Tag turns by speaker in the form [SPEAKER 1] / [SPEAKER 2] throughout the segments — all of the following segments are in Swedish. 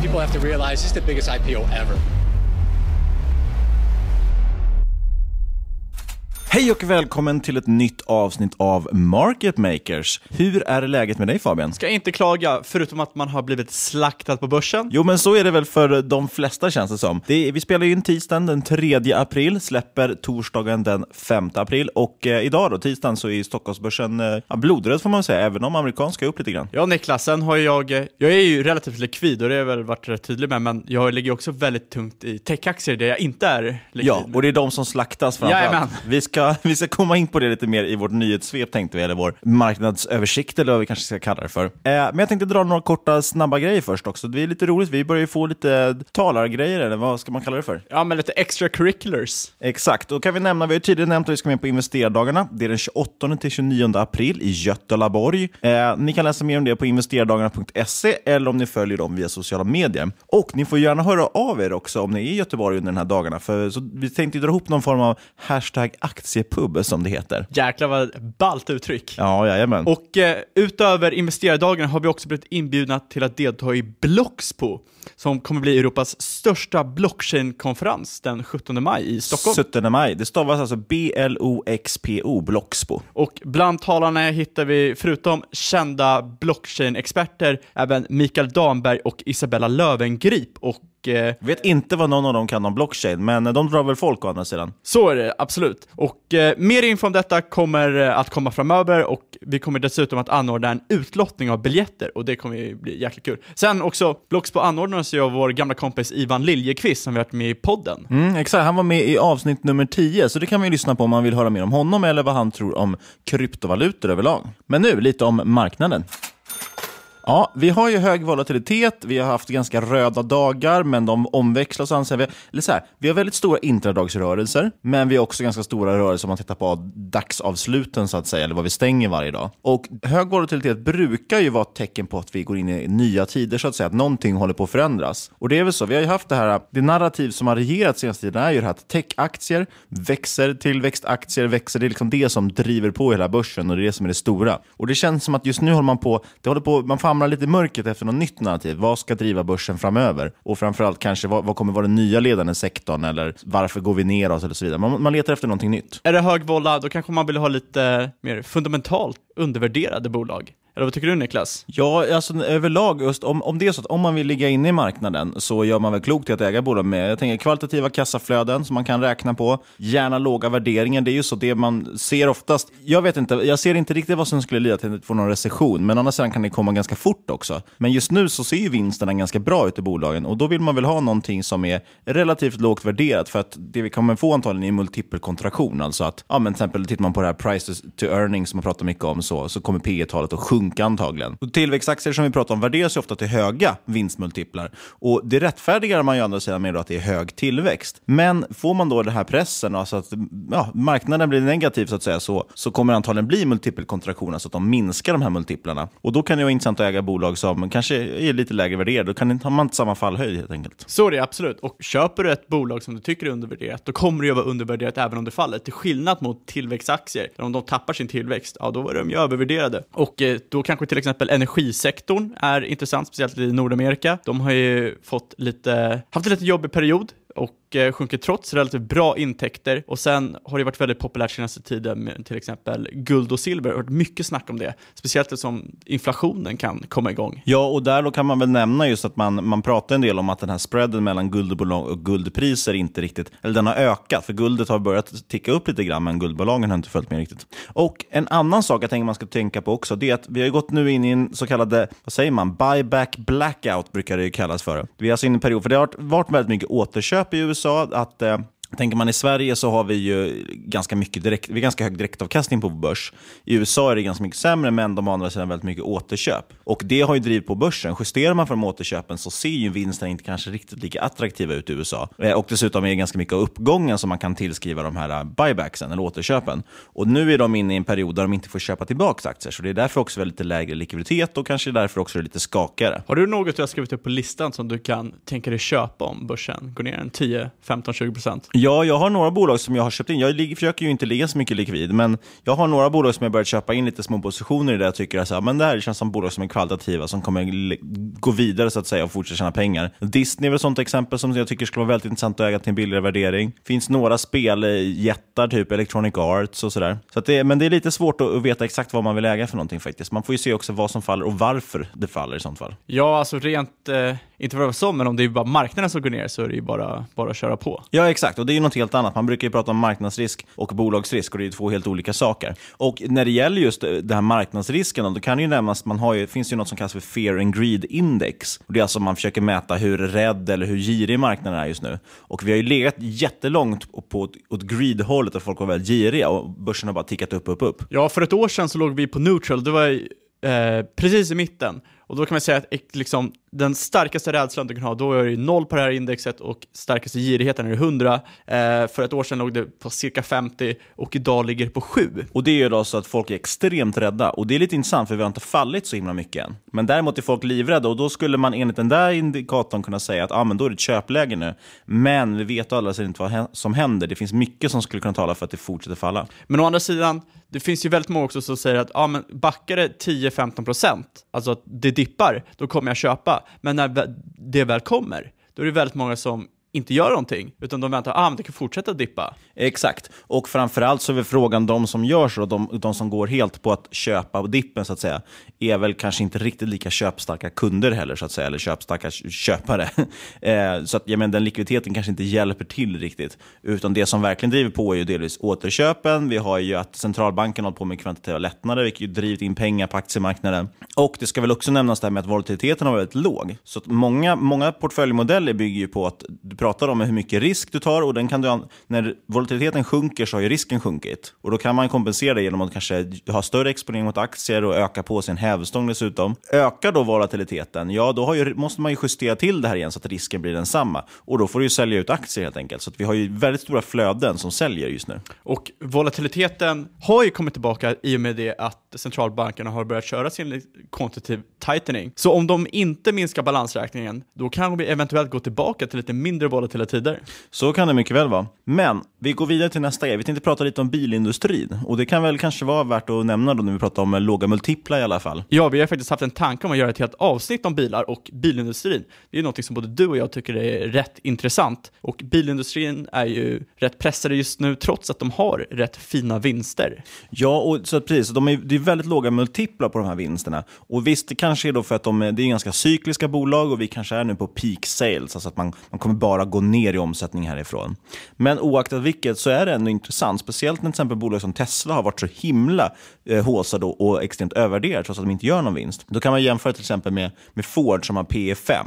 [SPEAKER 1] People have to realize this is the biggest IPO ever.
[SPEAKER 2] Hej och välkommen till ett nytt avsnitt av Market Makers. Hur är läget med dig Fabian?
[SPEAKER 3] Ska inte klaga, förutom att man har blivit slaktad på börsen.
[SPEAKER 2] Jo, men så är det väl för de flesta känns det som. Det är, vi spelar ju in tisdagen den 3 april, släpper torsdagen den 5 april och eh, idag då, tisdagen, så är Stockholmsbörsen eh, blodröd får man säga, även om amerikanska är upp lite grann.
[SPEAKER 3] Ja, Niklas, sen har jag, eh, jag är ju relativt likvid och det har jag väl varit rätt tydlig med, men jag ligger också väldigt tungt i techaktier där jag inte är likvid.
[SPEAKER 2] Ja, och det är de som slaktas framförallt.
[SPEAKER 3] Jajamän.
[SPEAKER 2] Vi ska vi ska komma in på det lite mer i vårt nyhetssvep tänkte vi, eller vår marknadsöversikt eller vad vi kanske ska kalla det för. Eh, men jag tänkte dra några korta snabba grejer först också. Det är lite roligt, vi börjar ju få lite talargrejer, eller vad ska man kalla det för?
[SPEAKER 3] Ja, men lite extracurriculars.
[SPEAKER 2] Exakt, då kan vi nämna, vi har ju tidigare nämnt att vi ska med på investerardagarna. Det är den 28 till 29 april i Götelaborg. Eh, ni kan läsa mer om det på investerardagarna.se eller om ni följer dem via sociala medier. Och ni får gärna höra av er också om ni är i Göteborg under de här dagarna, för så vi tänkte dra ihop någon form av hashtag aktiepub som det heter.
[SPEAKER 3] Jäklar vad ballt uttryck.
[SPEAKER 2] Ja, jajamän.
[SPEAKER 3] Och eh, utöver investerardagarna har vi också blivit inbjudna till att delta i Bloxpo, som kommer bli Europas största blockchain-konferens den 17 maj i Stockholm.
[SPEAKER 2] 17 maj. Det stavas alltså B-L-O-X-P-O, Bloxpo.
[SPEAKER 3] Och bland talarna hittar vi, förutom kända blockchain-experter, även Mikael Damberg och Isabella Lövengrip. Och
[SPEAKER 2] eh, vet inte vad någon av dem kan om blockchain, men de drar väl folk å andra sidan.
[SPEAKER 3] Så är det, absolut. Och eh, mer info om detta kommer eh, att komma framöver och vi kommer dessutom att anordna en utlottning av biljetter och det kommer ju bli jäkligt kul. Sen också, Bloxpo anordnas ju av vår gamla kompis Ivan Liljekvist som vi har varit med i podden.
[SPEAKER 2] Mm, exakt, han var med i avsnitt nummer 10, så det kan man ju lyssna på om man vill höra mer om honom eller vad han tror om kryptovalutor överlag. Men nu, lite om marknaden. Ja, vi har ju hög volatilitet, vi har haft ganska röda dagar, men de omväxlas. Anser vi, eller så här, vi har väldigt stora intradagsrörelser, men vi har också ganska stora rörelser om man tittar på dagsavsluten, så att säga, eller vad vi stänger varje dag. Och hög volatilitet brukar ju vara ett tecken på att vi går in i nya tider, så att säga, att någonting håller på att förändras. Och det är väl så, vi har ju haft det här, det narrativ som har regerat senaste tiden är ju det här att techaktier växer, tillväxtaktier växer, det är liksom det som driver på hela börsen och det är det som är det stora. Och det känns som att just nu håller man på, det håller på, man famlar famlar lite i mörkret efter något nytt narrativ. Vad ska driva börsen framöver? Och framförallt kanske vad, vad kommer vara den nya ledande sektorn? Eller varför går vi neråt? Eller så vidare. Man, man letar efter någonting nytt.
[SPEAKER 3] Är det hög volla, då kanske man vill ha lite mer fundamentalt undervärderade bolag. Eller vad tycker du Niklas?
[SPEAKER 2] Ja, alltså överlag, just om, om det är så att om man vill ligga inne i marknaden så gör man väl klokt i att äga bolag med jag tänker, kvalitativa kassaflöden som man kan räkna på. Gärna låga värderingar, det är ju så det man ser oftast. Jag vet inte, jag ser inte riktigt vad som skulle leda till att få någon recession, men annars kan det komma ganska fort också. Men just nu så ser ju vinsterna ganska bra ut i bolagen och då vill man väl ha någonting som är relativt lågt värderat för att det vi kommer få antagligen är multipelkontraktion. Alltså att, ja men till exempel tittar man på det här prices to earnings som man pratar mycket om så, så kommer P talet att sjunka antagligen. Och tillväxtaktier som vi pratar om värderas ju ofta till höga vinstmultiplar. Och det rättfärdigar man ju andra sidan med att det är hög tillväxt. Men får man då den här pressen, alltså att ja, marknaden blir negativ så att säga, så, så kommer det antagligen bli multipelkontraktion, alltså att de minskar de här multiplarna. Och då kan det vara intressant att äga bolag som kanske är lite lägre värderade. Då kan har man inte samma fallhöjd helt enkelt.
[SPEAKER 3] Så är det absolut. Och köper du ett bolag som du tycker är undervärderat, då kommer det ju vara undervärderat även om det faller. Till skillnad mot tillväxtaktier, där om de tappar sin tillväxt, ja då är de ju övervärderade. Och eh, då kanske till exempel energisektorn är intressant, speciellt i Nordamerika. De har ju fått lite, haft en lite jobbig period och och sjunker trots relativt bra intäkter. Och sen har det varit väldigt populärt senaste tiden med till exempel guld och silver. Det har varit mycket snack om det, speciellt eftersom inflationen kan komma igång.
[SPEAKER 2] Ja, och där då kan man väl nämna just att man, man pratar en del om att den här spreaden mellan guldbolag och guldpriser inte riktigt, eller den har ökat, för guldet har börjat ticka upp lite grann, men guldbolagen har inte följt med riktigt. Och en annan sak jag tänker man ska tänka på också, det är att vi har gått nu in i en så kallad, vad säger man, buyback blackout brukar det ju kallas för. Vi är alltså inne i en period, för det har varit väldigt mycket återköp i USA, sa att eh, Tänker man i Sverige så har vi ju ganska mycket direkt, vi har ganska hög direktavkastning på börs. I USA är det ganska mycket sämre, men de har andra sidan väldigt mycket återköp. Och det har ju drivit på börsen. Justerar man för de återköpen så ser ju vinsterna inte kanske riktigt lika attraktiva ut i USA. Eh, och dessutom är det ganska mycket av uppgången som man kan tillskriva de här eh, buybacksen, eller återköpen. Och nu är de inne i en period där de inte får köpa tillbaka aktier, så det är därför också lite lägre likviditet och kanske därför också lite skakigare.
[SPEAKER 3] Har du något du har skrivit upp på listan som du kan tänka dig köpa om börsen går ner en 10, 15, 20 procent?
[SPEAKER 2] Ja, jag har några bolag som jag har köpt in. Jag försöker ju inte ligga så mycket likvid, men jag har några bolag som jag börjat köpa in lite små positioner i där jag tycker att alltså, men det här känns som bolag som är kvalitativa, som kommer gå vidare så att säga och fortsätta tjäna pengar. Disney är väl ett sånt exempel som jag tycker skulle vara väldigt intressant att äga till en billigare värdering. finns några speljättar, typ Electronic Arts och sådär. Så det, men det är lite svårt att veta exakt vad man vill äga för någonting faktiskt. Man får ju se också vad som faller och varför det faller i sånt fall.
[SPEAKER 3] Ja, alltså rent, eh, inte för att vara så, men om det är bara marknaden som går ner så är det ju bara, bara att köra på.
[SPEAKER 2] Ja, exakt. Och det är ju något helt annat. Man brukar ju prata om marknadsrisk och bolagsrisk och det är två helt olika saker. Och när det gäller just den här marknadsrisken, då kan det ju nämnas man har ju, finns ju något som kallas för Fear and Greed Index. Och det är alltså man försöker mäta hur rädd eller hur girig marknaden är just nu. Och vi har ju legat jättelångt på, åt greed-hållet och folk var väldigt giriga och börsen har bara tickat upp, upp, upp.
[SPEAKER 3] Ja, för ett år sedan så låg vi på neutral, det var eh, precis i mitten. Och då kan man säga att liksom, den starkaste rädslan du kan ha, då är det 0 på det här indexet och starkaste girigheten är 100. Eh, för ett år sedan låg det på cirka 50 och idag ligger det på 7.
[SPEAKER 2] Och det gör då så att folk är extremt rädda. Och det är lite intressant för vi har inte fallit så himla mycket än. Men däremot är folk livrädda och då skulle man enligt den där indikatorn kunna säga att ah, men då är det ett köpläge nu. Men vi vet alla inte vad som händer. Det finns mycket som skulle kunna tala för att det fortsätter falla.
[SPEAKER 3] Men å andra sidan, det finns ju väldigt många också som säger att ah, men backar det 10-15%, alltså att det dippar, då kommer jag köpa. Men när det väl kommer, då är det väldigt många som inte gör någonting, utan de väntar, ah, men det kan fortsätta dippa.
[SPEAKER 2] Exakt, och framförallt så är väl frågan, de som gör så, de, de som går helt på att köpa dippen så att säga, är väl kanske inte riktigt lika köpstarka kunder heller, så att säga, eller köpstarka köpare. eh, så att ja, men den likviditeten kanske inte hjälper till riktigt, utan det som verkligen driver på är ju delvis återköpen. Vi har ju att centralbanken håller på med kvantitativa lättnader, vilket ju drivit in pengar på aktiemarknaden. Och det ska väl också nämnas det här med att volatiliteten har varit låg. Så att många, många portföljmodeller bygger ju på att pratar om hur mycket risk du tar och den kan du, när volatiliteten sjunker så har ju risken sjunkit. Och Då kan man kompensera det genom att kanske ha större exponering mot aktier och öka på sin hävstång dessutom. Ökar då volatiliteten, ja då ju, måste man ju justera till det här igen så att risken blir densamma. Och då får du ju sälja ut aktier helt enkelt. Så vi har ju väldigt stora flöden som säljer just nu.
[SPEAKER 3] Och volatiliteten har ju kommit tillbaka i och med det att centralbankerna har börjat köra sin quantitative tightening. Så om de inte minskar balansräkningen, då kan vi eventuellt gå tillbaka till lite mindre volatila tider.
[SPEAKER 2] Så kan det mycket väl vara. Men vi går vidare till nästa grej. Vi tänkte prata lite om bilindustrin. Och det kan väl kanske vara värt att nämna då när vi pratar om låga multiplar i alla fall.
[SPEAKER 3] Ja, vi har faktiskt haft en tanke om att göra ett helt avsnitt om bilar och bilindustrin. Det är något som både du och jag tycker är rätt intressant. Och bilindustrin är ju rätt pressade just nu trots att de har rätt fina vinster.
[SPEAKER 2] Ja, och så att precis. De är, det är väldigt låga multiplar på de här vinsterna. Och visst, det kanske är då för att de är, det är ganska cykliska bolag och vi kanske är nu på peak sales, alltså att man, man kommer bara gå ner i omsättning härifrån. Men oaktat vilket så är det ändå intressant, speciellt när till exempel bolag som Tesla har varit så himla eh, håsade och, och extremt övervärderade trots att de inte gör någon vinst. Då kan man jämföra till exempel med, med Ford som har P 5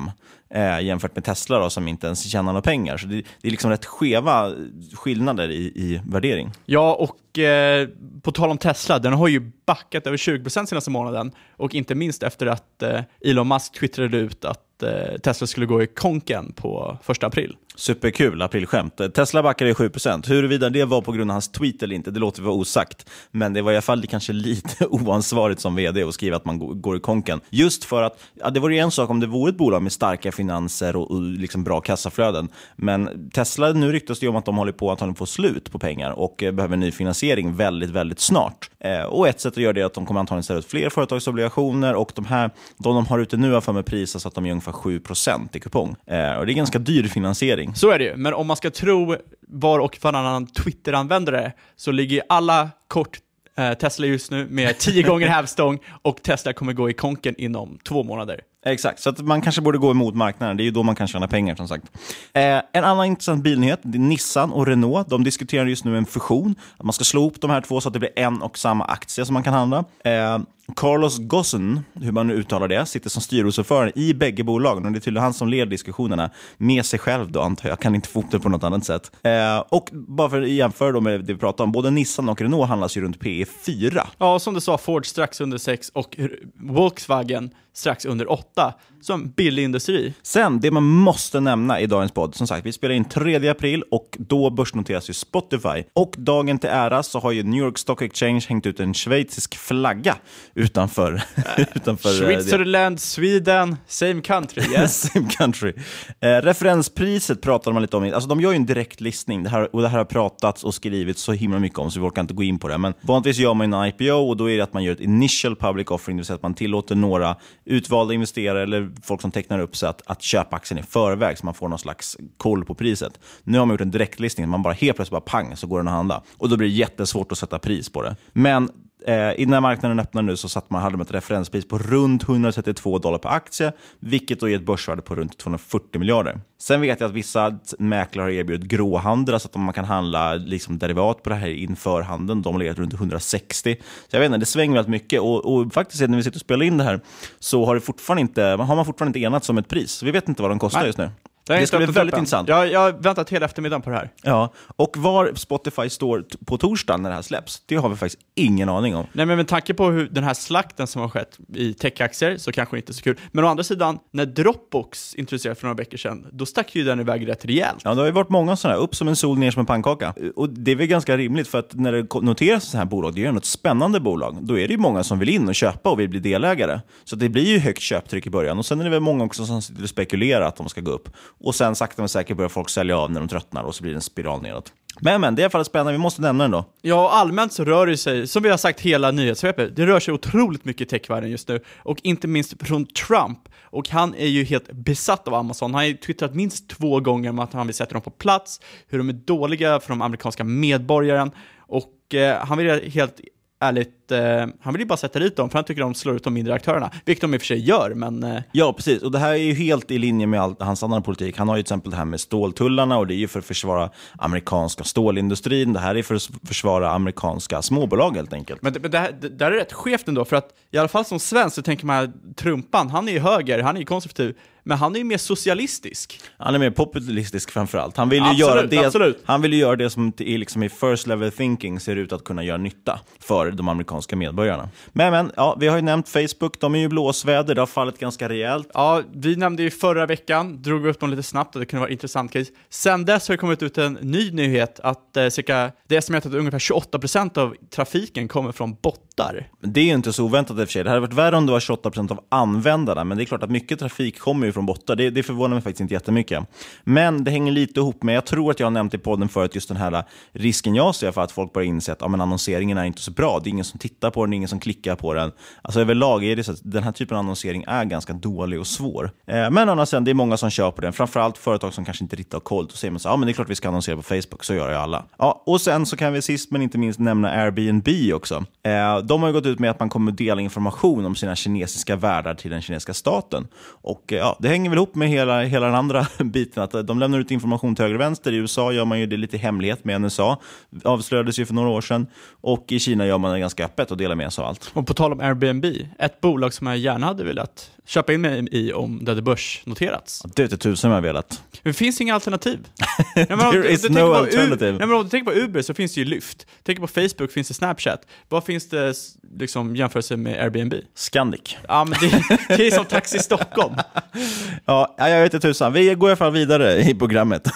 [SPEAKER 2] eh, jämfört med Tesla då, som inte ens tjänar några pengar. Så det, det är liksom rätt skeva skillnader i, i värdering.
[SPEAKER 3] Ja, och eh, på tal om Tesla, den har ju backat över 20% senaste månaden och inte minst efter att eh, Elon Musk twittrade ut att eh, Tesla skulle gå i konken på första april.
[SPEAKER 2] Superkul aprilskämt. Tesla backade 7%. Huruvida det var på grund av hans tweet eller inte, det låter vara osagt. Men det var i alla fall kanske lite oansvarigt som vd att skriva att man går i konken. Just för att, ja, det vore en sak om det vore ett bolag med starka finanser och, och liksom bra kassaflöden. Men Tesla, nu ryktas det om att de håller på att få slut på pengar och eh, behöver ny finansiering väldigt, väldigt snart. Eh, och ett sätt att göra det är att de kommer antagligen ställa ut fler företagsobligationer och de här, de de har ute nu har för mig prisas att de är ungefär 7% i kupong. Eh, och det är ganska dyr finansiering.
[SPEAKER 3] Så är det ju, men om man ska tro var och varannan Twitter-användare så ligger alla kort eh, Tesla just nu med 10 gånger hävstång och Tesla kommer gå i konken inom två månader.
[SPEAKER 2] Exakt, så man kanske borde gå emot marknaden. Det är ju då man kan tjäna pengar som sagt. Eh, en annan intressant bilnyhet, det är Nissan och Renault. De diskuterar just nu en fusion. Att man ska slå ihop de här två så att det blir en och samma aktie som man kan handla. Eh, Carlos Gossen, hur man nu uttalar det, sitter som styrelseordförande i bägge bolagen. Och det är tydligen han som leder diskussionerna med sig själv då, antar jag. kan inte få det på något annat sätt. Eh, och bara för att jämföra då med det vi pratade om, både Nissan och Renault handlas ju runt P 4.
[SPEAKER 3] Ja, som du sa, Ford strax under 6 och Volkswagen strax under 8 som billig industri.
[SPEAKER 2] Sen, det man måste nämna i dagens podd, som sagt, vi spelar in 3 april och då börsnoteras ju Spotify. Och dagen till ära så har ju New York Stock Exchange hängt ut en schweizisk flagga utanför. utanför
[SPEAKER 3] Switzerland, Sweden, same country, yes?
[SPEAKER 2] same country. Eh, referenspriset pratar man lite om, alltså de gör ju en direkt listning, det här, och det här har pratats och skrivits så himla mycket om så vi orkar inte gå in på det. Men vanligtvis gör man en IPO och då är det att man gör ett initial public offering, det vill säga att man tillåter några utvalda investerare eller folk som tecknar upp sig att, att köpa aktien i förväg så man får någon slags koll på priset. Nu har man gjort en direktlistning, man bara helt plötsligt bara pang så går den att handla. Och då blir det jättesvårt att sätta pris på det. Men eh, innan marknaden öppnade nu så satt man, hade man ett referenspris på runt 132 dollar per aktie, vilket då ger ett börsvärde på runt 240 miljarder. Sen vet jag att vissa mäklare har erbjudit gråhandel, alltså att man kan handla liksom derivat på det här inför handeln. De har legat runt 160. Så jag vet inte, det svänger väldigt mycket. Och, och faktiskt när vi sitter och spelar in det här så har, det fortfarande inte, har man fortfarande inte enats om ett pris. Vi vet inte vad de kostar
[SPEAKER 3] Nej.
[SPEAKER 2] just nu.
[SPEAKER 3] Det,
[SPEAKER 2] Det ska bli väldigt intressant.
[SPEAKER 3] Jag, jag har väntat hela eftermiddagen på det här.
[SPEAKER 2] Ja, och var Spotify står på torsdag när det här släpps, det har vi faktiskt ingen aning om.
[SPEAKER 3] Nej, men med tanke på hur den här slakten som har skett i techaktier så kanske inte så kul. Men å andra sidan, när Dropbox introducerades för några veckor sedan, då stack ju den iväg rätt rejält.
[SPEAKER 2] Ja, det har ju varit många sådana här, upp som en sol, ner som en pannkaka. Och det är väl ganska rimligt, för att när det noteras så här bolag, det är ju något spännande bolag, då är det ju många som vill in och köpa och vill bli delägare. Så det blir ju högt köptryck i början. Och sen är det väl många också som sitter och spekulerar att de ska gå upp. Och sen sakta men säkert börjar folk sälja av när de tröttnar och så blir det en spiral nedåt. Men, men, det är i alla fall spännande, vi måste nämna den då.
[SPEAKER 3] Ja, allmänt så rör det sig, som vi har sagt hela nyhetssvepet, det rör sig otroligt mycket i techvärlden just nu. Och inte minst från Trump. Och han är ju helt besatt av Amazon. Han har ju twittrat minst två gånger om att han vill sätta dem på plats, hur de är dåliga för de amerikanska medborgaren. Och eh, han vill helt ärligt, eh, han vill ju bara sätta dit dem, för han tycker de slår ut de mindre aktörerna. Vilket de i och för sig gör, men... Eh,
[SPEAKER 2] Ja, precis. Och det här är ju helt i linje med all, hans annan politik. Han har ju till exempel det här med ståltullarna och det är ju för att försvara amerikanska stålindustrin. Det här är för att försvara amerikanska småbolag helt enkelt.
[SPEAKER 3] Men, det- men det, här, det där är rätt skevt ändå, för att i alla fall som svensk så tänker man Trumpan, han är ju höger, han är ju konservativ, men han är ju mer socialistisk.
[SPEAKER 2] Han är mer populistisk framförallt. Han vill ju,
[SPEAKER 3] Absolut,
[SPEAKER 2] göra det,
[SPEAKER 3] absolut.
[SPEAKER 2] han vill ju göra det som i, liksom i first level thinking ser ut att kunna göra nytta för de amerikanska amerikanska medborgarna. Men, men ja, vi har ju nämnt Facebook, de är ju blåsväder, det har fallit ganska rejält.
[SPEAKER 3] Ja, vi nämnde ju förra veckan, drog upp dem lite snabbt och det kunde vara intressant case. Sen dess har det kommit ut en ny nyhet att eh, cirka, det är estimerat att ungefär 28% av trafiken kommer från bottar.
[SPEAKER 2] Det är ju inte så oväntat i och för sig. Det hade varit värre om det var 28% av användarna, men det är klart att mycket trafik kommer ju från bottar. Det, det förvånar mig faktiskt inte jättemycket. Men det hänger lite ihop med, jag tror att jag har nämnt i podden förut, just den här risken jag ser för att folk börjar inse att ja, men annonseringen är inte så bra. Det är ingen som tittar på den, ingen som klickar på den. Alltså överlag är det så att den här typen av annonsering är ganska dålig och svår. Eh, men annars sen, det är många som köper den, framförallt företag som kanske inte riktigt har koll. Då säger man så ja men det är klart vi ska annonsera på Facebook, så gör ju alla. Ja, och sen så kan vi sist men inte minst nämna Airbnb också. Eh, de har ju gått ut med att man kommer dela information om sina kinesiska värdar till den kinesiska staten. Och eh, ja, det hänger väl ihop med hela, hela den andra biten, att de lämnar ut information till höger och vänster. I USA gör man ju det lite i hemlighet med NSA, avslöjades ju för några år sedan. Och i Kina gör man det ganska öppet och delar med sig av allt.
[SPEAKER 3] Och på tal om Airbnb, ett bolag som jag gärna hade velat köpa in mig i om det hade börsnoterats.
[SPEAKER 2] Det är tusen jag velat.
[SPEAKER 3] Det finns inga alternativ.
[SPEAKER 2] ja, men There is no alternative.
[SPEAKER 3] U- ja, men om du tänker på Uber så finns det ju Lyft. Tänker på Facebook finns det Snapchat. Vad finns det liksom jämförelse med Airbnb?
[SPEAKER 2] Scandic.
[SPEAKER 3] Ja, men det, det är som Taxi Stockholm.
[SPEAKER 2] ja, jag vet inte tusan. Vi går i alla fall vidare i programmet.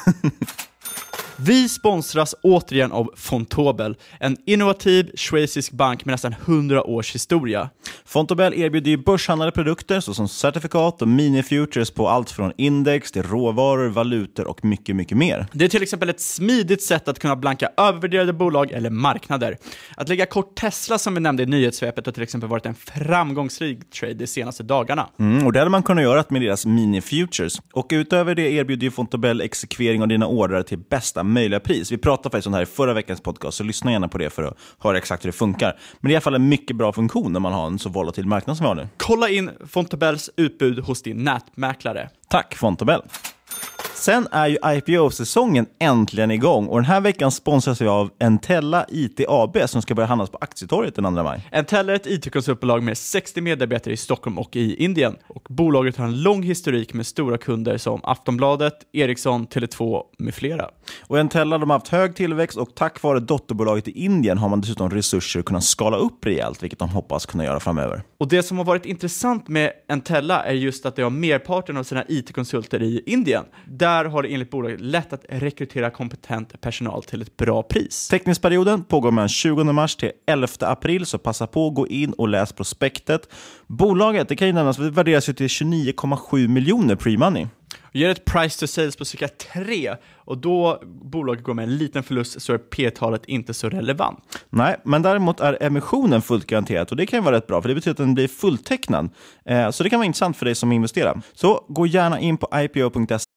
[SPEAKER 3] Vi sponsras återigen av Fontobel, en innovativ schweizisk bank med nästan 100 års historia.
[SPEAKER 2] Fontobel erbjuder börshandlade produkter såsom certifikat och mini-futures på allt från index till råvaror, valutor och mycket, mycket mer.
[SPEAKER 3] Det är till exempel ett smidigt sätt att kunna blanka övervärderade bolag eller marknader. Att lägga kort Tesla som vi nämnde i nyhetssvepet har till exempel varit en framgångsrik trade de senaste dagarna.
[SPEAKER 2] Mm, och det hade man kunnat göra med deras mini-futures. Och utöver det erbjuder Fontobel exekvering av dina ordrar till bästa möjliga pris. Vi pratade faktiskt om det här i förra veckans podcast, så lyssna gärna på det för att höra exakt hur det funkar. Men det är i alla fall en mycket bra funktion när man har en så volatil marknad som vi har nu.
[SPEAKER 3] Kolla in Fontobels utbud hos din nätmäklare.
[SPEAKER 2] Tack Fontobel. Sen är ju IPO-säsongen äntligen igång och den här veckan sponsras vi av Entella IT AB som ska börja handlas på Aktietorget den 2 maj.
[SPEAKER 3] Entella är ett IT-konsultbolag med 60 medarbetare i Stockholm och i Indien. Och bolaget har en lång historik med stora kunder som Aftonbladet, Ericsson, Tele2 med flera.
[SPEAKER 2] Och Entella de har haft hög tillväxt och tack vare dotterbolaget i Indien har man dessutom resurser att kunna skala upp rejält, vilket de hoppas kunna göra framöver.
[SPEAKER 3] Och det som har varit intressant med Entella är just att de har merparten av sina IT-konsulter i Indien. Där har det enligt bolaget lätt att rekrytera kompetent personal till ett bra pris.
[SPEAKER 2] Teckningsperioden pågår mellan 20 mars till 11 april, så passa på att gå in och läs prospektet. Bolaget, det kan ju nämnas, värderas till 29,7 miljoner pre-money.
[SPEAKER 3] Ger ett price to sales på cirka 3 och då bolaget går med en liten förlust så är P-talet inte så relevant.
[SPEAKER 2] Nej, men däremot är emissionen fullt garanterat och det kan ju vara rätt bra för det betyder att den blir fulltecknad. Eh, så det kan vara intressant för dig som investerar. Så gå gärna in på ipo.se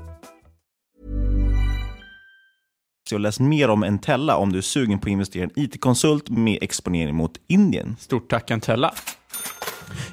[SPEAKER 2] Och läs mer om Entella om du är sugen på att investera i en IT-konsult med exponering mot Indien.
[SPEAKER 3] Stort tack Entella.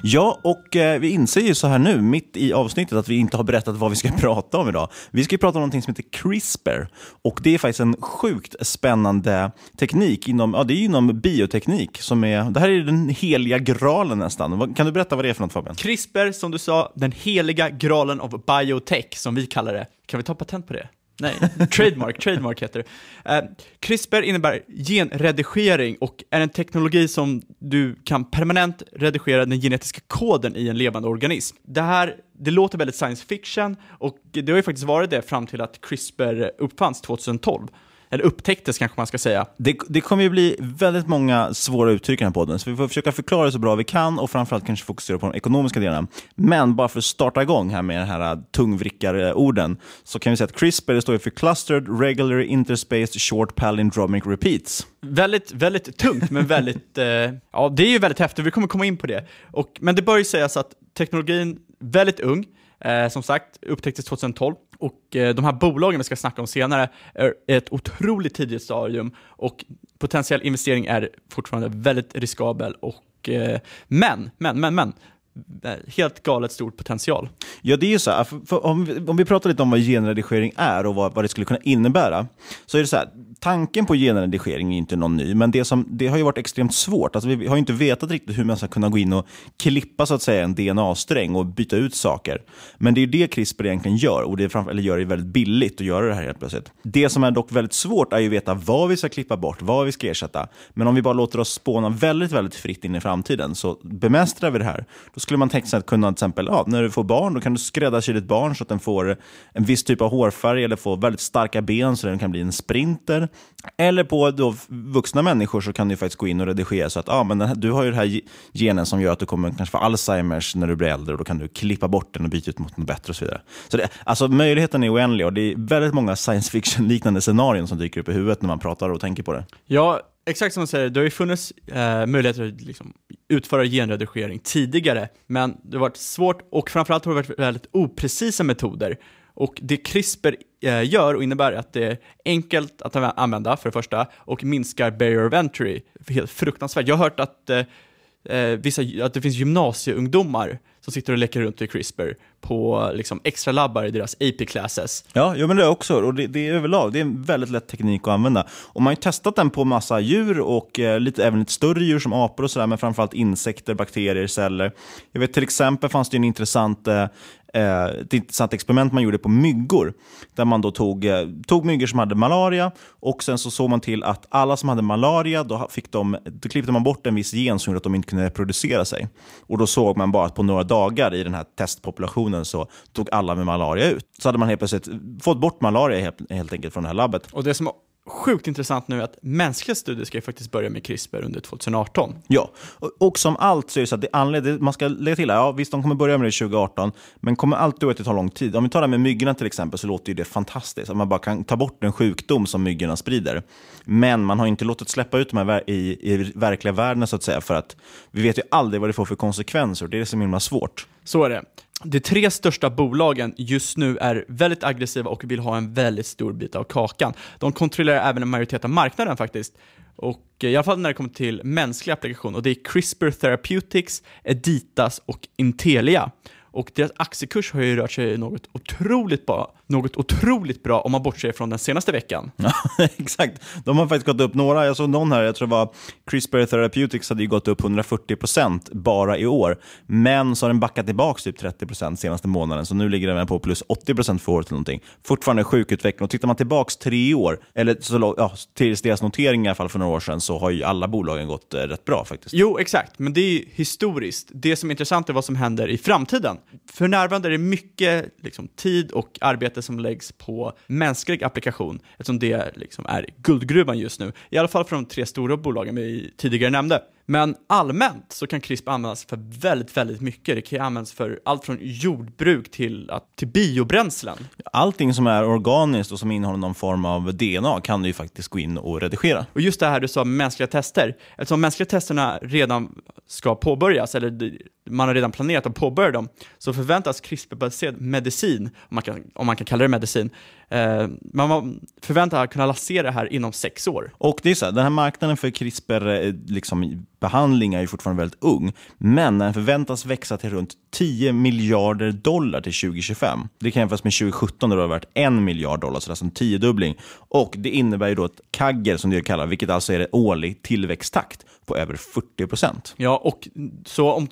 [SPEAKER 2] Ja, och eh, vi inser ju så här nu, mitt i avsnittet, att vi inte har berättat vad vi ska prata om idag. Vi ska prata om någonting som heter CRISPR. Och det är faktiskt en sjukt spännande teknik inom, ja, det är inom bioteknik. Som är, det här är den heliga graalen nästan. Kan du berätta vad det är för något Fabian?
[SPEAKER 3] CRISPR, som du sa, den heliga graalen av biotech, som vi kallar det. Kan vi ta patent på det? Nej, trademark, trademark heter det. Eh, CRISPR innebär genredigering och är en teknologi som du kan permanent redigera den genetiska koden i en levande organism. Det här, det låter väldigt science fiction och det har ju faktiskt varit det fram till att CRISPR uppfanns 2012 eller upptäcktes kanske man ska säga.
[SPEAKER 2] Det, det kommer ju bli väldigt många svåra uttryck i den här podden, så vi får försöka förklara det så bra vi kan och framförallt kanske fokusera på de ekonomiska delarna. Men bara för att starta igång här med den här tungvrickarorden så kan vi säga att CRISPR står för Clustered Regular Interspaced Short Palindromic Repeats.
[SPEAKER 3] Väldigt, väldigt tungt, men väldigt, eh, ja det är ju väldigt häftigt, vi kommer komma in på det. Och, men det bör ju sägas att teknologin, väldigt ung, Eh, som sagt, upptäcktes 2012 och eh, de här bolagen vi ska snacka om senare är ett otroligt tidigt stadium och potentiell investering är fortfarande väldigt riskabel och eh, men, men, men, men, Eh, helt galet stor potential.
[SPEAKER 2] Ja, det är ju så här, för, för om, vi, om vi pratar lite om vad genredigering är och vad, vad det skulle kunna innebära, så är det så här, tanken på genredigering är inte någon ny, men det, som, det har ju varit extremt svårt. Alltså, vi har inte vetat riktigt hur man ska kunna gå in och klippa så att säga, en DNA-sträng och byta ut saker. Men det är det CRISPR egentligen gör, och det är framför, eller gör det väldigt billigt att göra det här helt plötsligt. Det som är dock väldigt svårt är ju att veta vad vi ska klippa bort, vad vi ska ersätta. Men om vi bara låter oss spåna väldigt, väldigt fritt in i framtiden, så bemästrar vi det här. Då skulle man tänka sig att kunna till exempel, ja, när du får barn, då kan du skräddarsy ditt barn så att den får en viss typ av hårfärg eller får väldigt starka ben så att den kan bli en sprinter. Eller på då vuxna människor så kan du faktiskt gå in och redigera så att ja, men här, du har ju den här genen som gör att du kommer kanske få Alzheimers när du blir äldre och då kan du klippa bort den och byta ut mot något bättre och så vidare. Så det, alltså möjligheten är oändlig och det är väldigt många science fiction-liknande scenarion som dyker upp i huvudet när man pratar och tänker på det.
[SPEAKER 3] Ja, exakt som man säger, det har ju funnits eh, möjligheter att liksom, utföra genredigering tidigare, men det har varit svårt och framförallt har det varit väldigt oprecisa metoder. Och det CRISPR eh, gör och innebär att det är enkelt att använda för det första och minskar barrier of entry. Helt fruktansvärt. Jag har hört att, eh, eh vissa, att det finns gymnasieungdomar som sitter och leker runt i CRISPR på liksom, extra labbar i deras AP-classes.
[SPEAKER 2] Ja, ja, men det är också. Och det, det är överlag det är en väldigt lätt teknik att använda. Och man har ju testat den på massa djur och eh, lite, även lite större djur som apor och sådär, men framförallt insekter, bakterier, celler. Jag vet till exempel fanns det en intressant eh, eh, ett intressant experiment man gjorde på myggor. Där man då tog, eh, tog myggor som hade malaria och sen så såg man till att alla som hade malaria, då, fick de, då klippte man bort en viss gen som gjorde att de inte kunde reproducera sig. Och Då såg man bara att på några dagar i den här testpopulationen så tog alla med malaria ut. Så hade man helt plötsligt fått bort malaria helt, helt enkelt från det här labbet.
[SPEAKER 3] Och det som sjukt intressant nu att mänskliga studier ska ju faktiskt börja med CRISPR under 2018.
[SPEAKER 2] Ja, och, och som allt så är det så att det anled- man ska lägga till, ja visst de kommer börja med det 2018, men kommer alltid att ta lång tid. Om vi tar det med myggorna till exempel så låter det fantastiskt, att man bara kan ta bort en sjukdom som myggorna sprider. Men man har inte låtit släppa ut de här i, i verkliga världen så att säga, för att vi vet ju aldrig vad det får för konsekvenser, det är det som är himla svårt.
[SPEAKER 3] Så är det de tre största bolagen just nu är väldigt aggressiva och vill ha en väldigt stor bit av kakan. De kontrollerar även en majoritet av marknaden faktiskt. Och eh, i alla fall när det kommer till mänsklig applikation och det är CRISPR Therapeutics, Editas och Intelia. Och deras aktiekurs har ju rört sig något otroligt bra, något otroligt bra om man bortser från den senaste veckan.
[SPEAKER 2] Ja, exakt. De har faktiskt gått upp några. Jag såg någon här, jag tror det var CRISPR Therapeutics hade ju gått upp 140% bara i år. Men så har den backat tillbaka typ 30% senaste månaden, så nu ligger den på plus 80% för året eller någonting. Fortfarande sjuk utveckling. Och tittar man tillbaka tre år, eller så, ja, tills deras notering i alla fall för några år sedan, så har ju alla bolagen gått eh, rätt bra faktiskt.
[SPEAKER 3] Jo, exakt, men det är ju historiskt. Det som är intressant är vad som händer i framtiden. För närvarande är det mycket liksom, tid och arbete som läggs på mänsklig applikation, eftersom det liksom är guldgruvan just nu. I alla fall för de tre stora bolagen vi tidigare nämnde. Men allmänt så kan CRISP användas för väldigt, väldigt mycket. Det kan användas för allt från jordbruk till, att, till biobränslen.
[SPEAKER 2] Allting som är organiskt och som innehåller någon form av DNA kan du ju faktiskt gå in och redigera.
[SPEAKER 3] Och just det här du sa med mänskliga tester, eftersom mänskliga testerna redan ska påbörjas, eller man har redan planerat att påbörja dem, så förväntas CRISPR-baserad medicin, om man kan, om man kan kalla det medicin, eh, man förväntar kunna lansera det här inom sex år.
[SPEAKER 2] Och det är så här, den här marknaden för CRISPR eh, liksom, är ju fortfarande väldigt ung, men den förväntas växa till runt 10 miljarder dollar till 2025. Det kan jämföras med 2017 där det har varit en miljard dollar, så det är alltså en tiodubbling. Och det innebär ju då ett kagger, som det kallar, vilket alltså är en årlig tillväxttakt på över 40 procent.
[SPEAKER 3] Ja, och så om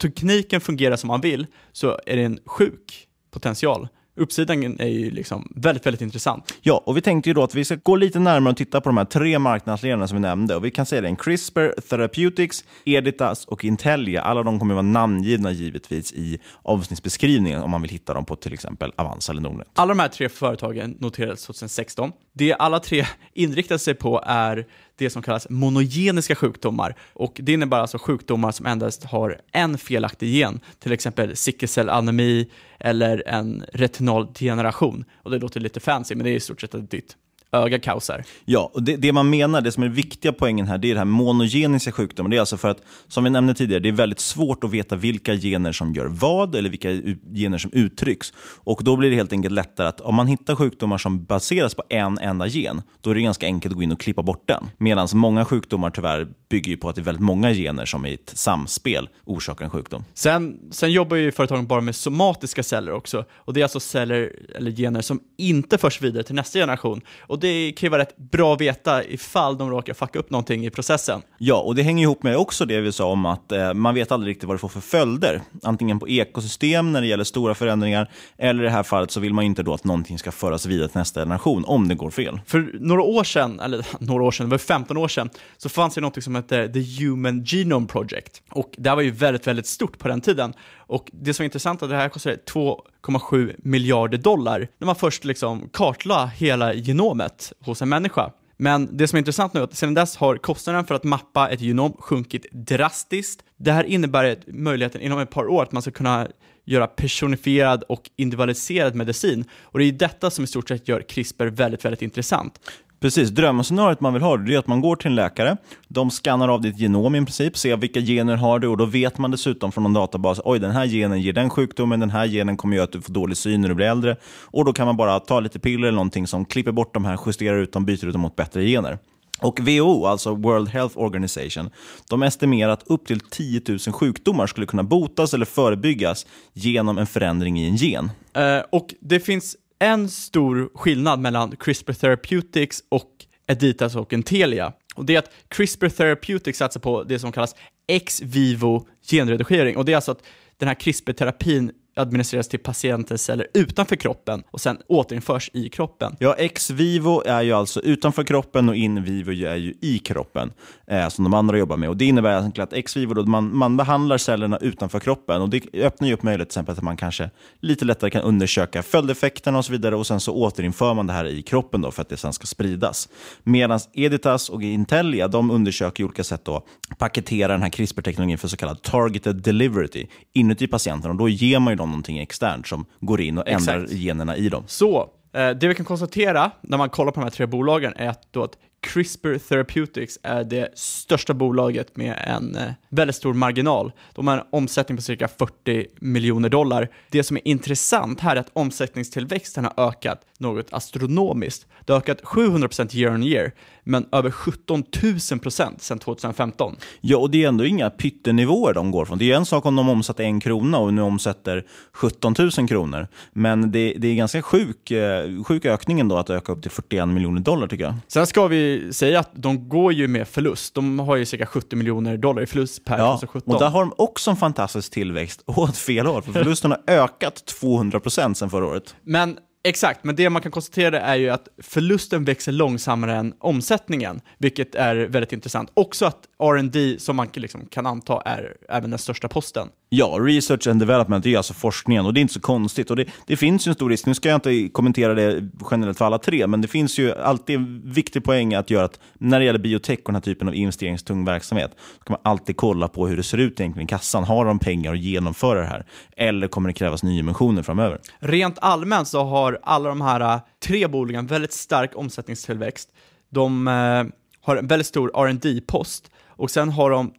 [SPEAKER 3] tekniken fungerar som man vill så är det en sjuk potential uppsidan är ju liksom väldigt, väldigt intressant.
[SPEAKER 2] Ja, och vi tänkte ju då att vi ska gå lite närmare och titta på de här tre marknadsledarna som vi nämnde. Och vi kan säga det, en CRISPR, Therapeutics, Editas och Intellia. Alla de kommer vara namngivna givetvis i avsnittsbeskrivningen om man vill hitta dem på till exempel Avanza eller Nordnet.
[SPEAKER 3] Alla de här tre företagen noterades 2016. Det alla tre inriktar sig på är det som kallas monogeniska sjukdomar. Och det innebär alltså sjukdomar som endast har en felaktig gen, till exempel sickelcellanemi eller en retinaldegeneration. Och det låter lite fancy, men det är i stort sett ett ditt öga kaosar.
[SPEAKER 2] Ja, och det, det, man menar, det som är viktiga poängen här, det är det här monogeniska sjukdomen. Det är alltså för att, som vi nämnde tidigare, det är väldigt svårt att veta vilka gener som gör vad eller vilka gener som uttrycks. Och då blir det helt enkelt lättare att om man hittar sjukdomar som baseras på en enda gen, då är det ganska enkelt att gå in och klippa bort den. Medan många sjukdomar tyvärr bygger ju på att det är väldigt många gener som i ett samspel orsakar en sjukdom.
[SPEAKER 3] Sen, sen jobbar ju företagen bara med somatiska celler också. Och det är alltså celler eller gener som inte förs vidare till nästa generation. Och det kan ju vara rätt bra att veta ifall de råkar fucka upp någonting i processen.
[SPEAKER 2] Ja, och det hänger ihop med också det vi sa om att eh, man vet aldrig riktigt vad det får för följder. Antingen på ekosystem när det gäller stora förändringar, eller i det här fallet så vill man inte då att någonting ska föras vidare till nästa generation om det går fel.
[SPEAKER 3] För några år sedan, eller några år sedan, det var 15 år sedan, så fanns det något som hette The Human Genome Project. Och det här var ju väldigt, väldigt stort på den tiden. Och det som är intressant är att det här kostade 2,7 miljarder dollar när man först liksom kartlade hela genomet hos en människa. Men det som är intressant nu är att sedan dess har kostnaden för att mappa ett genom sjunkit drastiskt. Det här innebär möjligheten inom ett par år att man ska kunna göra personifierad och individualiserad medicin. Och det är detta som i stort sett gör CRISPR väldigt, väldigt intressant.
[SPEAKER 2] Precis, drömscenariot man vill ha det är att man går till en läkare, de skannar av ditt genom i princip, ser vilka gener har du och då vet man dessutom från en databas, oj den här genen ger den sjukdomen, den här genen kommer göra att du får dålig syn när du blir äldre. Och då kan man bara ta lite piller eller någonting som klipper bort de här, justerar ut dem, byter ut dem mot bättre gener. Och WHO, alltså World Health Organization, de estimerar att upp till 10 000 sjukdomar skulle kunna botas eller förebyggas genom en förändring i en gen.
[SPEAKER 3] Uh, och det finns en stor skillnad mellan CRISPR Therapeutics och Editas och Intelia. Och det är att CRISPR Therapeutics satsar på det som kallas ex vivo genredigering. Och det är alltså att den här CRISPR-terapin administreras till patientens celler utanför kroppen och sen återinförs i kroppen.
[SPEAKER 2] Ja, ex vivo är ju alltså utanför kroppen och in vivo är ju i kroppen, eh, som de andra jobbar med. Och Det innebär egentligen att ex vivo, då, man, man behandlar cellerna utanför kroppen och det öppnar ju upp möjlighet till exempel att man kanske lite lättare kan undersöka följdeffekterna och så vidare och sen så återinför man det här i kroppen då för att det sen ska spridas. Medan Editas och Intellia, de undersöker olika sätt att paketera den här CRISPR-teknologin för så kallad targeted delivery inuti patienten och då ger man ju dem någonting externt som går in och ändrar Exakt. generna i dem.
[SPEAKER 3] Så, eh, det vi kan konstatera när man kollar på de här tre bolagen är att, då att CRISPR Therapeutics är det största bolaget med en eh, väldigt stor marginal. De har en omsättning på cirka 40 miljoner dollar. Det som är intressant här är att omsättningstillväxten har ökat något astronomiskt. Det har ökat 700% year on year, men över 17 000 procent sedan 2015.
[SPEAKER 2] Ja, och det är ändå inga pyttenivåer de går från. Det är en sak om de omsätter en krona och nu omsätter 17 000 kronor. Men det, det är ganska sjuk, eh, sjuk ökning ändå att öka upp till 41 miljoner dollar tycker jag.
[SPEAKER 3] Sen ska vi säga att de går ju med förlust. De har ju cirka 70 miljoner dollar i förlust per
[SPEAKER 2] Ja,
[SPEAKER 3] 2017.
[SPEAKER 2] och där har de också en fantastisk tillväxt åt fel håll. För förlusten har ökat 200 procent sedan förra året.
[SPEAKER 3] Men exakt, men det man kan konstatera är ju att förlusten växer långsammare än omsättningen, vilket är väldigt intressant. Också att R&D som man liksom kan anta är även den största posten.
[SPEAKER 2] Ja, research and development är alltså forskningen och det är inte så konstigt. Och det, det finns ju en stor risk, nu ska jag inte kommentera det generellt för alla tre, men det finns ju alltid en viktig poäng att göra att när det gäller biotech och den här typen av investeringstung verksamhet, så kan man alltid kolla på hur det ser ut egentligen i kassan. Har de pengar att genomföra det här? Eller kommer det krävas nyemissioner framöver?
[SPEAKER 3] Rent allmänt så har alla de här äh, tre bolagen väldigt stark omsättningstillväxt. De äh, har en väldigt stor rd post och sen har de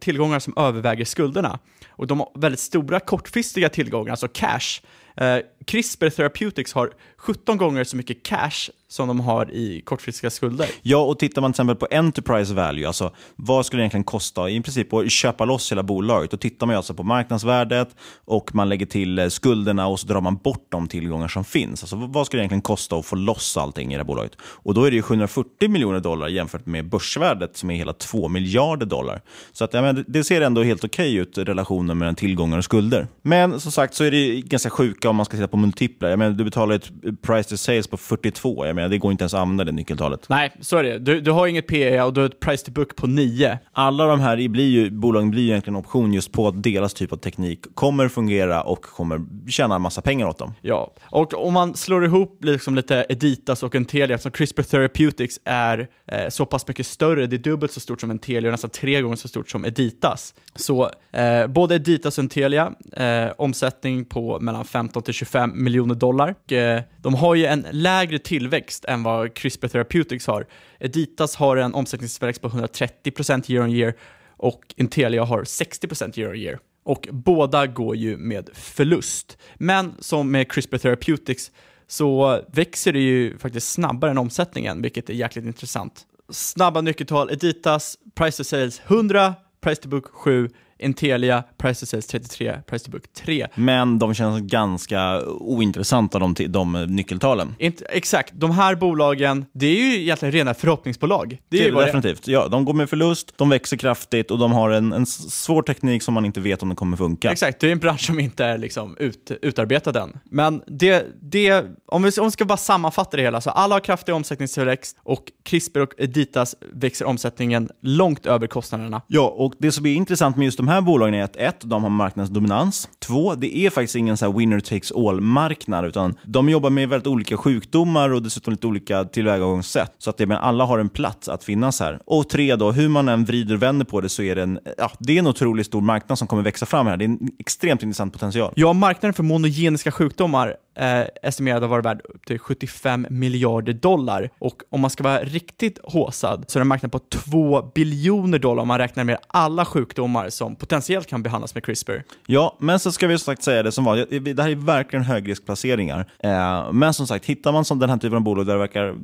[SPEAKER 3] tillgångar som överväger skulderna. Och de har väldigt stora kortfristiga tillgångar, alltså cash. Eh, CRISPR Therapeutics har 17 gånger så mycket cash som de har i kortfristiga skulder.
[SPEAKER 2] Ja, och tittar man till exempel på enterprise value, alltså vad skulle det egentligen kosta i princip att köpa loss hela bolaget? Då tittar man alltså på marknadsvärdet och man lägger till eh, skulderna och så drar man bort de tillgångar som finns. Alltså vad skulle det egentligen kosta att få loss allting i det här bolaget? Och då är det ju 740 miljoner dollar jämfört med börsvärdet som är hela 2 miljarder dollar. Så att, ja, men det ser ändå helt okej ut, relationen mellan tillgångar och skulder. Men som sagt så är det ganska sjuka om man ska titta på multiplar. Jag menar, du betalar ett price to sales på 42. Jag menar, det går inte ens att använda det nyckeltalet.
[SPEAKER 3] Nej, så är det. Du, du har inget PE och du har ett price to book på 9.
[SPEAKER 2] Alla de här blir ju, bolagen blir ju egentligen option just på att deras typ av teknik kommer fungera och kommer tjäna en massa pengar åt dem.
[SPEAKER 3] Ja, och om man slår ihop liksom lite Editas och Intelia, som CRISPR Therapeutics är eh, så pass mycket större, det är dubbelt så stort som Intelia och nästan tre gånger så stort som Editas. Så eh, både Editas och Intelia, eh, omsättning på mellan 15 till 25 miljoner dollar. Och, eh, de har ju en lägre tillväxt än vad CRISPR Therapeutics har. Editas har en omsättningstillväxt på 130% year on year och Intelia har 60% year on year. Och båda går ju med förlust. Men som med CRISPR Therapeutics så växer det ju faktiskt snabbare än omsättningen, vilket är jäkligt intressant. Snabba nyckeltal, Editas, price to sales 100, price to book 7, Intelia, price to sales 33, price to book 3.
[SPEAKER 2] Men de känns ganska ointressanta, de, de nyckeltalen.
[SPEAKER 3] Inte, exakt, de här bolagen, det är ju egentligen rena förhoppningsbolag. Det är
[SPEAKER 2] Det
[SPEAKER 3] vad det-
[SPEAKER 2] definitivt. Ja, de går med förlust, de växer kraftigt och de har en, en svår teknik som man inte vet om den kommer funka.
[SPEAKER 3] Exakt, det är en bransch som inte är liksom ut, utarbetad än. Men det, det, om, vi, om vi ska bara sammanfatta det hela, så alla har kraftig omsättningstillväxt och CRISPR och Editas växer omsättningen långt över kostnaderna.
[SPEAKER 2] Ja, och det som är intressant med just de här här bolagen är att ett, de har marknadsdominans. Två, det är faktiskt ingen så här winner takes all-marknad, utan de jobbar med väldigt olika sjukdomar och dessutom lite olika tillvägagångssätt. Så att det, men alla har en plats att finnas här. Och tre, då, hur man än vrider och vänder på det så är det en, ja, det är en otroligt stor marknad som kommer växa fram här. Det är en extremt intressant potential.
[SPEAKER 3] Ja, marknaden för monogeniska sjukdomar är estimerad att vara värd upp till 75 miljarder dollar. Och om man ska vara riktigt håsad så är det en marknad på 2 biljoner dollar om man räknar med alla sjukdomar som potentiellt kan behandlas med CRISPR.
[SPEAKER 2] Ja, men så ska vi som sagt säga det som var. Det här är verkligen högriskplaceringar. Eh, men som sagt, hittar man som den här typen av bolag där det verkar,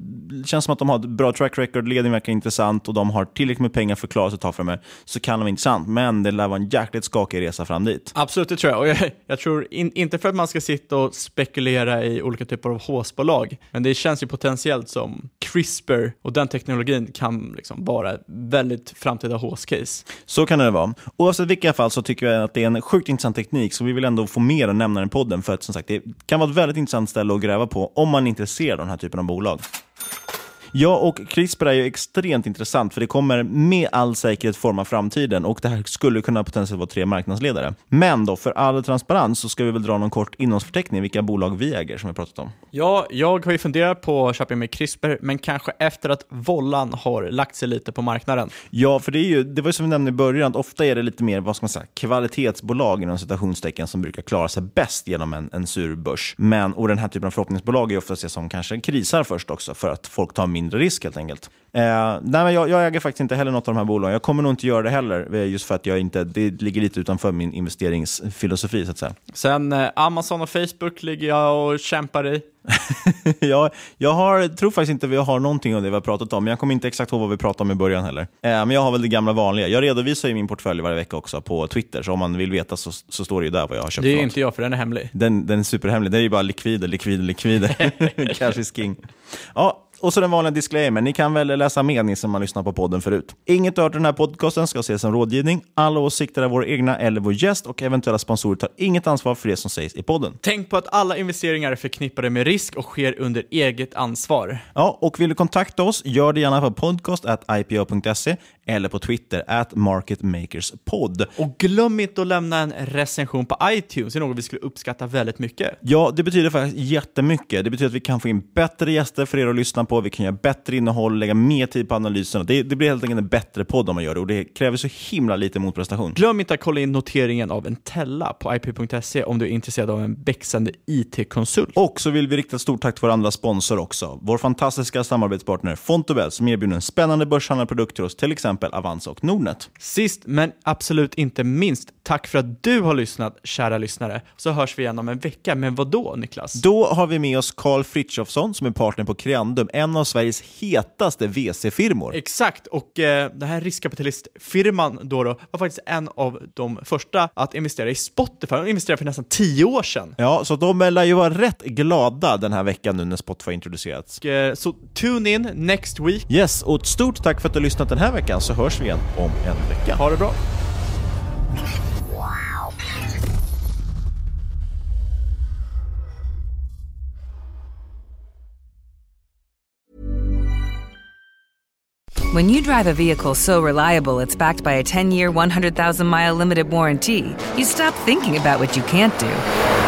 [SPEAKER 2] det känns som att de har ett bra track record, ledningen verkar intressant och de har tillräckligt med pengar för att klara sig ett tag framöver, så kan de vara intressant. Men det lär vara en jäkligt skakig resa fram dit.
[SPEAKER 3] Absolut, det tror jag. Och jag, jag tror in, inte för att man ska sitta och spekulera i olika typer av håsbolag, men det känns ju potentiellt som CRISPR och den teknologin kan liksom vara ett väldigt framtida håscase.
[SPEAKER 2] Så kan det vara. Oavsett vilka fall så tycker jag att det är en sjukt intressant teknik, så vi vill ändå få mer att nämna den i podden, för att som sagt, det kan vara ett väldigt intressant ställe att gräva på om man är intresserad av den här typen av bolag. Ja, och CRISPR är ju extremt intressant för det kommer med all säkerhet forma framtiden och det här skulle kunna potentiellt vara tre marknadsledare. Men då, för all transparens så ska vi väl dra någon kort innehållsförteckning vilka bolag vi äger som vi pratat om.
[SPEAKER 3] Ja, jag har ju funderat på att köpa med CRISPR, men kanske efter att vollan har lagt sig lite på marknaden.
[SPEAKER 2] Ja, för det, är ju, det var ju som vi nämnde i början, att ofta är det lite mer vad ska man säga, kvalitetsbolag inom citationstecken som brukar klara sig bäst genom en, en sur börs. Men, och den här typen av förhoppningsbolag är ofta ses som kanske krisar först också för att folk tar mindre risk helt enkelt. Eh, nej, men jag, jag äger faktiskt inte heller något av de här bolagen. Jag kommer nog inte göra det heller, eh, just för att jag inte, det ligger lite utanför min investeringsfilosofi så att säga.
[SPEAKER 3] Sen eh, Amazon och Facebook ligger jag och kämpar i.
[SPEAKER 2] jag, jag har, tror faktiskt inte vi har någonting av det vi har pratat om, men jag kommer inte exakt ihåg vad vi pratade om i början heller. Eh, men jag har väl det gamla vanliga. Jag redovisar ju min portfölj varje vecka också på Twitter, så om man vill veta så, så står det ju där vad jag har köpt.
[SPEAKER 3] Det är inte jag, för den är hemlig.
[SPEAKER 2] Den, den är superhemlig. Det är ju bara likvider, likvider, likvider. Cash is king. Ja, och så den vanliga disclaimer. Ni kan väl läsa med ni som har lyssnat på podden förut. Inget du hört den här podcasten ska ses som rådgivning. Alla åsikter är våra egna eller vår gäst och eventuella sponsorer tar inget ansvar för det som sägs i podden.
[SPEAKER 3] Tänk på att alla investeringar är förknippade med risk och sker under eget ansvar.
[SPEAKER 2] Ja, och vill du kontakta oss, gör det gärna på podcast.ipo.se eller på Twitter, at marketmakerspod.
[SPEAKER 3] Och glöm inte att lämna en recension på iTunes, det är något vi skulle uppskatta väldigt mycket.
[SPEAKER 2] Ja, det betyder faktiskt jättemycket. Det betyder att vi kan få in bättre gäster för er att lyssna på, vi kan göra bättre innehåll, lägga mer tid på analysen. Det, det blir helt enkelt en bättre podd om man gör det och det kräver så himla lite motprestation.
[SPEAKER 3] Glöm inte att kolla in noteringen av en Tella på ip.se om du är intresserad av en växande IT-konsult.
[SPEAKER 2] Och så vill vi rikta ett stort tack till vår andra sponsor också. Vår fantastiska samarbetspartner Fontobel som erbjuder en spännande börshandlad produkt till oss, till exempel Avanza och Nordnet.
[SPEAKER 3] Sist men absolut inte minst, tack för att du har lyssnat, kära lyssnare. Så hörs vi igen om en vecka. Men vad då, Niklas?
[SPEAKER 2] Då har vi med oss Carl Frithiofsson som är partner på Creandum, en av Sveriges hetaste VC-firmor.
[SPEAKER 3] Exakt, och eh, den här riskkapitalistfirman då, då var faktiskt en av de första att investera i Spotify. De investerade för nästan tio år sedan.
[SPEAKER 2] Ja, så de lär ju vara rätt glada den här veckan nu när Spotify introducerats.
[SPEAKER 3] Och, eh, så tune in next week.
[SPEAKER 2] Yes, och ett stort tack för att du har lyssnat den här veckan så hörs vi igen om en vecka.
[SPEAKER 3] Ha det bra!
[SPEAKER 4] When you drive a vehicle so reliable it's backed by a 10 year, 100,000 mile limited warranty, you stop thinking about what you can't do